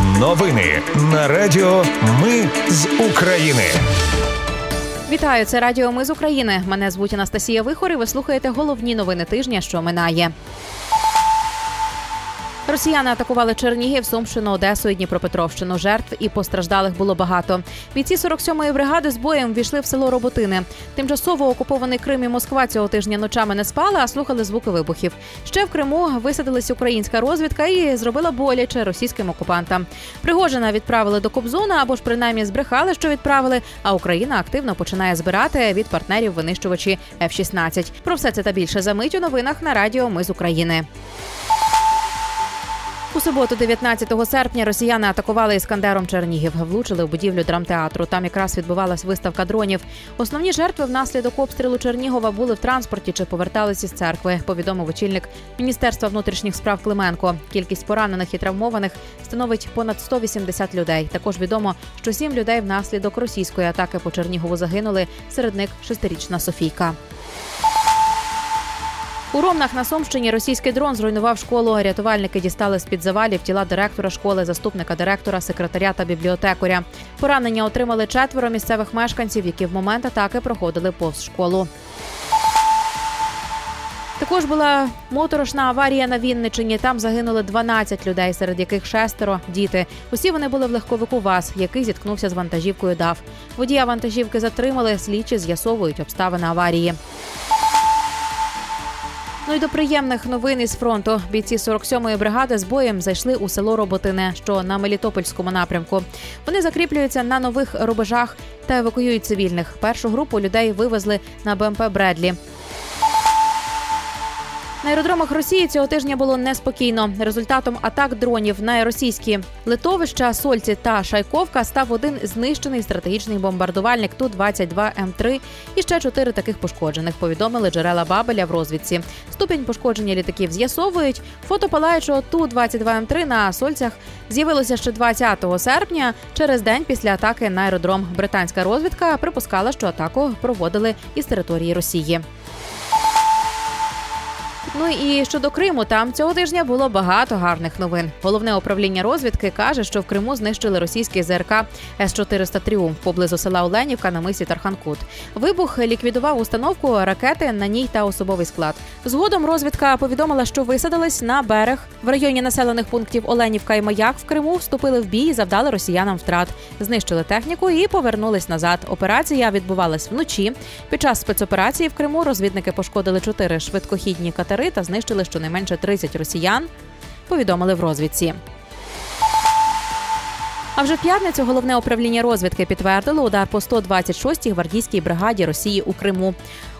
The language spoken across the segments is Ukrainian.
Новини на Радіо Ми з України. Вітаю, це Радіо Ми з України. Мене звуть Анастасія Вихор і Ви слухаєте головні новини тижня, що минає. Росіяни атакували Чернігів, Сумщину, Одесу і Дніпропетровщину. Жертв і постраждалих було багато. Бійці 47-ї бригади з боєм війшли в село Роботини. Тимчасово окупований Крим і Москва цього тижня ночами не спали, а слухали звуки вибухів. Ще в Криму висадилась українська розвідка і зробила боляче російським окупантам. Пригожина відправили до Кобзона або ж принаймні збрехали, що відправили. А Україна активно починає збирати від партнерів винищувачі F-16. Про все це та більше за мить у новинах на радіо Ми з України. У суботу, 19 серпня, росіяни атакували іскандером Чернігів, влучили в будівлю драмтеатру. Там якраз відбувалась виставка дронів. Основні жертви внаслідок обстрілу Чернігова були в транспорті чи поверталися з церкви. Повідомив очільник міністерства внутрішніх справ Клименко. Кількість поранених і травмованих становить понад 180 людей. Також відомо, що сім людей внаслідок російської атаки по Чернігову загинули. Серед них шестирічна Софійка. У Ромнах на Сумщині російський дрон зруйнував школу. Рятувальники дістали з під завалів тіла директора школи, заступника директора, секретаря та бібліотекаря. Поранення отримали четверо місцевих мешканців, які в момент атаки проходили повз школу. Також була моторошна аварія на Вінничині. Там загинули 12 людей, серед яких шестеро діти. Усі вони були в легковику ВАЗ, який зіткнувся з вантажівкою. ДАВ. Водія вантажівки затримали. Слідчі з'ясовують обставини аварії. Ну і до приємних новин із фронту. Бійці 47-ї бригади з боєм зайшли у село Роботине, що на Мелітопольському напрямку. Вони закріплюються на нових рубежах та евакуюють цивільних. Першу групу людей вивезли на БМП Бредлі. На аеродромах Росії цього тижня було неспокійно. Результатом атак дронів на російські литовища, Сольці та Шайковка став один знищений стратегічний бомбардувальник ту 22 м 3 і ще чотири таких пошкоджених. Повідомили джерела Бабеля в розвідці. Ступінь пошкодження літаків з'ясовують. Фото палаючого ту 22 м 3 на Сольцях з'явилося ще 20 серпня, через день після атаки на аеродром. Британська розвідка припускала, що атаку проводили із території Росії. Ну і щодо Криму, там цього тижня було багато гарних новин. Головне управління розвідки каже, що в Криму знищили російський ЗРК С 400 Тріумф поблизу села Оленівка на мисі Тарханкут. Вибух ліквідував установку ракети на ній та особовий склад. Згодом розвідка повідомила, що висадились на берег в районі населених пунктів Оленівка і Маяк в Криму. Вступили в бій, і завдали росіянам втрат, знищили техніку і повернулись назад. Операція відбувалась вночі. Під час спецоперації в Криму розвідники пошкодили чотири швидкохідні катери та знищили щонайменше 30 росіян. Повідомили в розвідці. А вже в п'ятницю головне управління розвідки підтвердило удар по 126-й гвардійській бригаді Росії у Криму.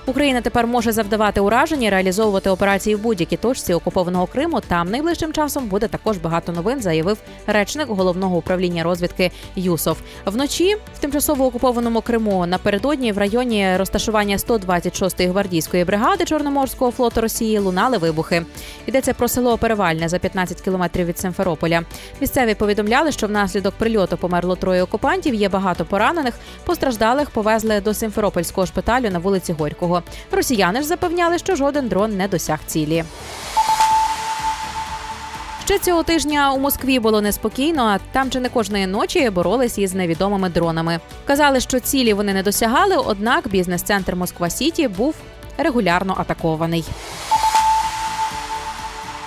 Україна тепер може завдавати ураження, реалізовувати операції в будь-якій точці окупованого Криму. Там найближчим часом буде також багато новин, заявив речник головного управління розвідки Юсов. Вночі в тимчасово окупованому Криму напередодні в районі розташування 126-ї гвардійської бригади Чорноморського флоту Росії лунали вибухи. Йдеться про село Перевальне за 15 кілометрів від Симферополя. Місцеві повідомляли, що внаслідок прильоту померло троє окупантів. Є багато поранених. Постраждалих повезли до Симферопольського шпиталю на вулиці Горького. Росіяни ж запевняли, що жоден дрон не досяг цілі. Ще цього тижня у Москві було неспокійно. а Там чи не кожної ночі боролись із невідомими дронами. Казали, що цілі вони не досягали однак бізнес-центр Москва Сіті був регулярно атакований.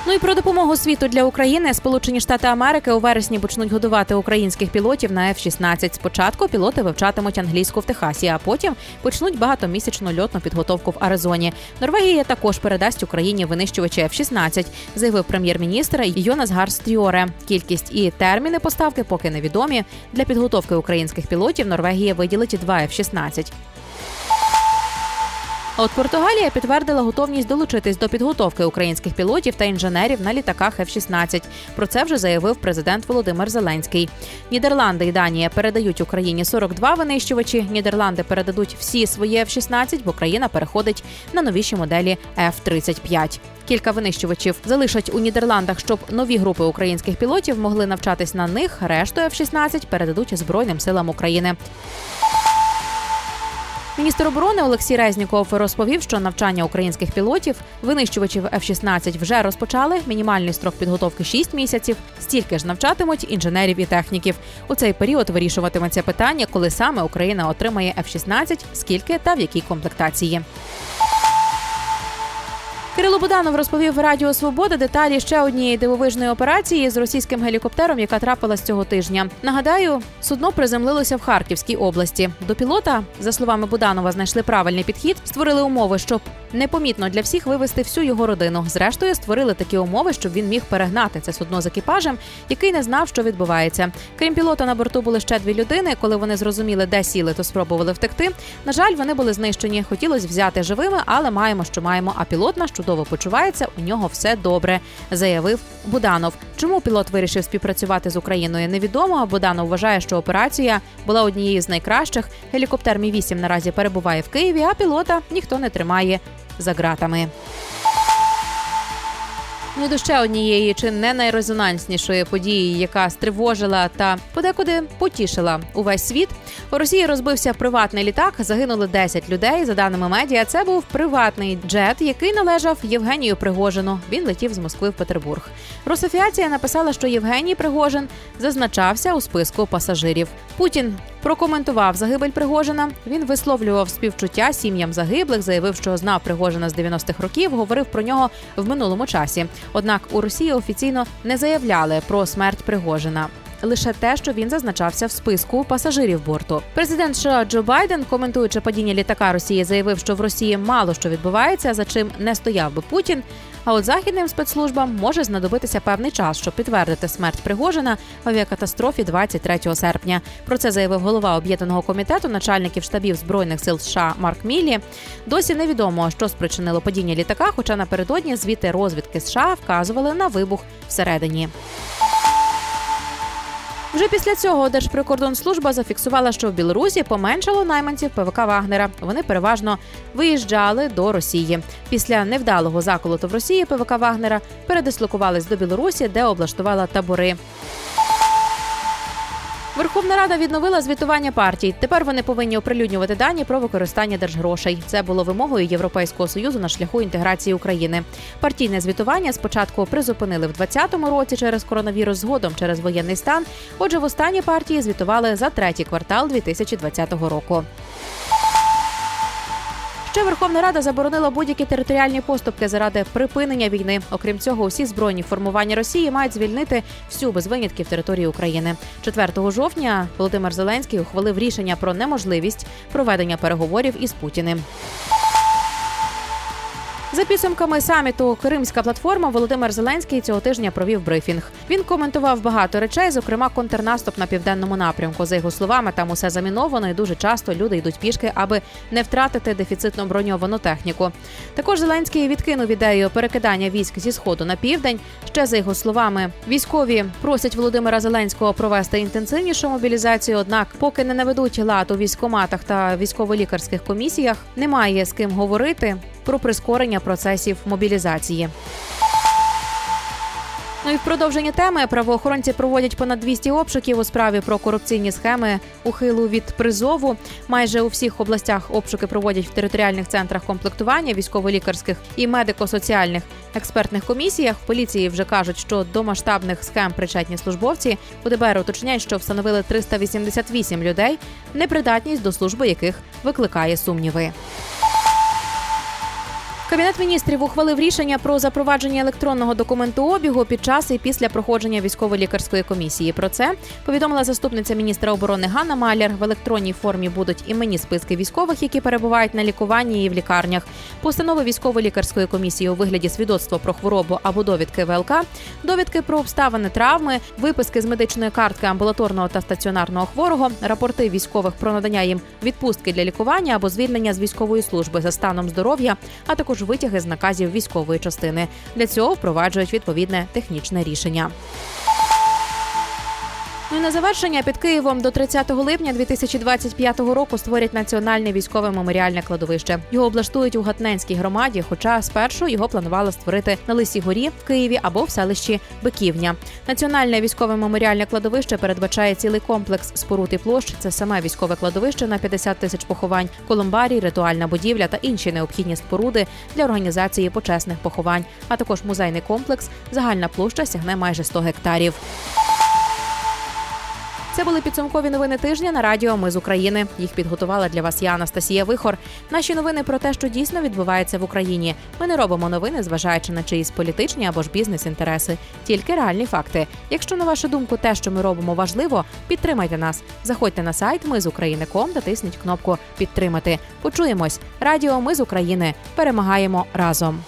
Ну і про допомогу світу для України Сполучені Штати Америки у вересні почнуть годувати українських пілотів на F-16. Спочатку пілоти вивчатимуть англійську в Техасі, а потім почнуть багатомісячну льотну підготовку в Аризоні. Норвегія також передасть Україні винищувачі F-16, заявив прем'єр-міністр Йонас Гарстріоре. Кількість і терміни поставки поки невідомі. Для підготовки українських пілотів Норвегія виділить два F-16. А от Португалія підтвердила готовність долучитись до підготовки українських пілотів та інженерів на літаках F-16. Про це вже заявив президент Володимир Зеленський. Нідерланди і Данія передають Україні 42 винищувачі. Нідерланди передадуть всі свої F-16, бо країна переходить на новіші моделі F-35. Кілька винищувачів залишать у Нідерландах, щоб нові групи українських пілотів могли навчатись на них. Решту F-16 передадуть Збройним силам України. Міністр оборони Олексій Резніков розповів, що навчання українських пілотів, винищувачів F-16 вже розпочали. Мінімальний строк підготовки 6 місяців. Стільки ж навчатимуть інженерів і техніків. У цей період вирішуватиметься питання, коли саме Україна отримає F-16, скільки та в якій комплектації. Кирило Буданов розповів Радіо Свобода деталі ще однієї дивовижної операції з російським гелікоптером, яка трапилась цього тижня. Нагадаю, судно приземлилося в Харківській області. До пілота, за словами Буданова, знайшли правильний підхід, створили умови, щоб непомітно для всіх вивести всю його родину. Зрештою, створили такі умови, щоб він міг перегнати це судно з екіпажем, який не знав, що відбувається. Крім пілота, на борту були ще дві людини. Коли вони зрозуміли, де сіли, то спробували втекти. На жаль, вони були знищені. Хотілося взяти живими, але маємо, що маємо. А пілот наш чудово почувається. У нього все добре, заявив Буданов. Чому пілот вирішив співпрацювати з Україною? Невідомо. Буданов вважає, що операція була однією з найкращих. Гелікоптер Мі 8 наразі перебуває в Києві, а пілота ніхто не тримає за ґратами. Ну і до ще однієї чи не найрезонанснішої події, яка стривожила та подекуди потішила увесь світ. У Росії розбився приватний літак. Загинули 10 людей. За даними медіа, це був приватний джет, який належав Євгенію Пригожину. Він летів з Москви в Петербург. Рософіація написала, що Євгеній Пригожин зазначався у списку пасажирів. Путін прокоментував загибель Пригожина. Він висловлював співчуття сім'ям загиблих, заявив, що знав Пригожина з 90-х років. Говорив про нього в минулому часі. Однак у Росії офіційно не заявляли про смерть Пригожина. Лише те, що він зазначався в списку пасажирів борту. Президент США Джо Байден, коментуючи падіння літака Росії, заявив, що в Росії мало що відбувається, за чим не стояв би Путін. А от західним спецслужбам може знадобитися певний час, щоб підтвердити смерть Пригожина в авіакатастрофі 23 серпня. Про це заявив голова об'єднаного комітету начальників штабів збройних сил США Марк Міллі. Досі невідомо, що спричинило падіння літака, хоча напередодні звіти розвідки США вказували на вибух всередині. Вже після цього Держприкордонслужба зафіксувала, що в Білорусі поменшало найманців ПВК Вагнера. Вони переважно виїжджали до Росії. Після невдалого заколоту в Росії ПВК Вагнера передислокувались до Білорусі, де облаштувала табори. Верховна Рада відновила звітування партій. Тепер вони повинні оприлюднювати дані про використання держгрошей. Це було вимогою Європейського союзу на шляху інтеграції України. Партійне звітування спочатку призупинили в 2020 році через коронавірус, згодом через воєнний стан. Отже, в останні партії звітували за третій квартал 2020 року. Ще Верховна Рада заборонила будь-які територіальні поступки заради припинення війни. Окрім цього, усі збройні формування Росії мають звільнити всю без винятків території України. 4 жовтня Володимир Зеленський ухвалив рішення про неможливість проведення переговорів із Путіним. За підсумками саміту Кримська платформа Володимир Зеленський цього тижня провів брифінг. Він коментував багато речей, зокрема контрнаступ на південному напрямку. За його словами, там усе заміновано, і дуже часто люди йдуть пішки, аби не втратити дефіцитно броньовану техніку. Також Зеленський відкинув ідею перекидання військ зі сходу на південь. Ще за його словами, військові просять Володимира Зеленського провести інтенсивнішу мобілізацію. Однак, поки не наведуть лад у військоматах та військово-лікарських комісіях, немає з ким говорити про прискорення процесів мобілізації. Ну і в продовження теми правоохоронці проводять понад 200 обшуків у справі про корупційні схеми ухилу від призову. Майже у всіх областях обшуки проводять в територіальних центрах комплектування, військово-лікарських і медико-соціальних експертних комісіях. В поліції вже кажуть, що до масштабних схем причетні службовці у ДБР уточняють, що встановили 388 людей, непридатність до служби яких викликає сумніви. Кабінет міністрів ухвалив рішення про запровадження електронного документообігу під час і після проходження військово-лікарської комісії. Про це повідомила заступниця міністра оборони Ганна Маляр. В електронній формі будуть іменні списки військових, які перебувають на лікуванні і в лікарнях. Постанови військово-лікарської комісії у вигляді свідоцтва про хворобу або довідки ВЛК, довідки про обставини травми, виписки з медичної картки амбулаторного та стаціонарного хворого, рапорти військових про надання їм відпустки для лікування або звільнення з військової служби за станом здоров'я, а також витяги з наказів військової частини. Для цього впроваджують відповідне технічне рішення. Ну і на завершення під Києвом до 30 липня 2025 року створять національне військове меморіальне кладовище. Його облаштують у Гатненській громаді, хоча спершу його планували створити на Лисій горі в Києві або в селищі Биківня. Національне військове меморіальне кладовище передбачає цілий комплекс споруд і площ. Це саме військове кладовище на 50 тисяч поховань, колумбарій, ритуальна будівля та інші необхідні споруди для організації почесних поховань, а також музейний комплекс. Загальна площа сягне майже 100 гектарів. Це були підсумкові новини тижня на радіо Ми з України. Їх підготувала для вас я Анастасія Вихор. Наші новини про те, що дійсно відбувається в Україні. Ми не робимо новини, зважаючи на чиїсь політичні або ж бізнес-інтереси, тільки реальні факти. Якщо на вашу думку те, що ми робимо, важливо, підтримайте нас. Заходьте на сайт Ми з України.ком та тисніть кнопку Підтримати. Почуємось. Радіо Ми з України. Перемагаємо разом.